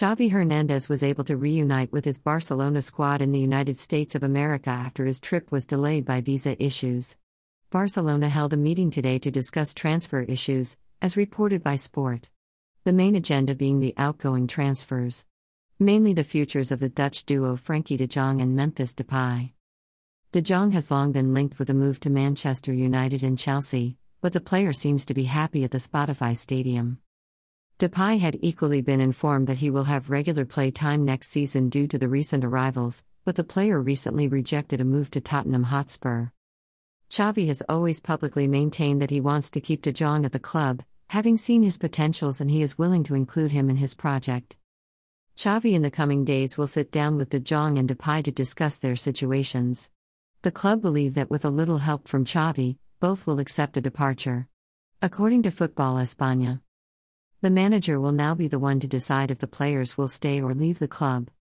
Xavi Hernandez was able to reunite with his Barcelona squad in the United States of America after his trip was delayed by visa issues. Barcelona held a meeting today to discuss transfer issues, as reported by Sport. The main agenda being the outgoing transfers. Mainly the futures of the Dutch duo Frenkie de Jong and Memphis Depay. De Jong has long been linked with a move to Manchester United and Chelsea, but the player seems to be happy at the Spotify Stadium. Depay had equally been informed that he will have regular play time next season due to the recent arrivals, but the player recently rejected a move to Tottenham Hotspur. Xavi has always publicly maintained that he wants to keep De Jong at the club, having seen his potentials and he is willing to include him in his project. Xavi in the coming days will sit down with De Jong and Depay to discuss their situations. The club believe that with a little help from Xavi, both will accept a departure. According to Football España. The manager will now be the one to decide if the players will stay or leave the club.